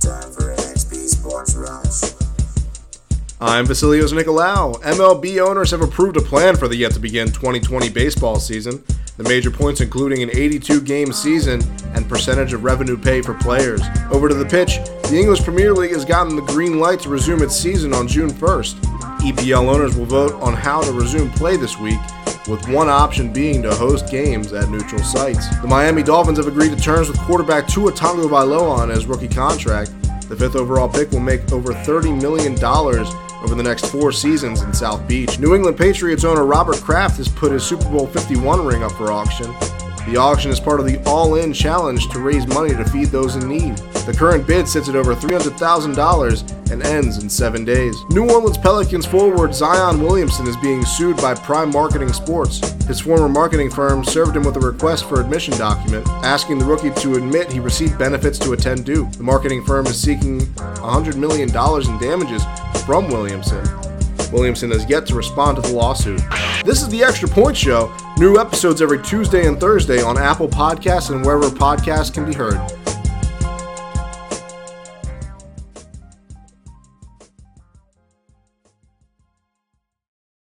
Time for Sports Rush. I'm Vasilios Nicolaou. MLB owners have approved a plan for the yet to begin 2020 baseball season. The major points including an 82 game season and percentage of revenue paid for players. Over to the pitch, the English Premier League has gotten the green light to resume its season on June 1st. EPL owners will vote on how to resume play this week, with one option being to host games at neutral sites. The Miami Dolphins have agreed to terms with quarterback Tua Tagovailoa on his rookie contract. The fifth overall pick will make over $30 million over the next four seasons in South Beach. New England Patriots owner Robert Kraft has put his Super Bowl 51 ring up for auction. The auction is part of the All In Challenge to raise money to feed those in need. The current bid sits at over $300,000 and ends in seven days. New Orleans Pelicans forward Zion Williamson is being sued by Prime Marketing Sports. His former marketing firm served him with a request for admission document, asking the rookie to admit he received benefits to attend Duke. The marketing firm is seeking $100 million in damages from Williamson. Williamson has yet to respond to the lawsuit. This is the Extra Point Show. New episodes every Tuesday and Thursday on Apple Podcasts and wherever podcasts can be heard.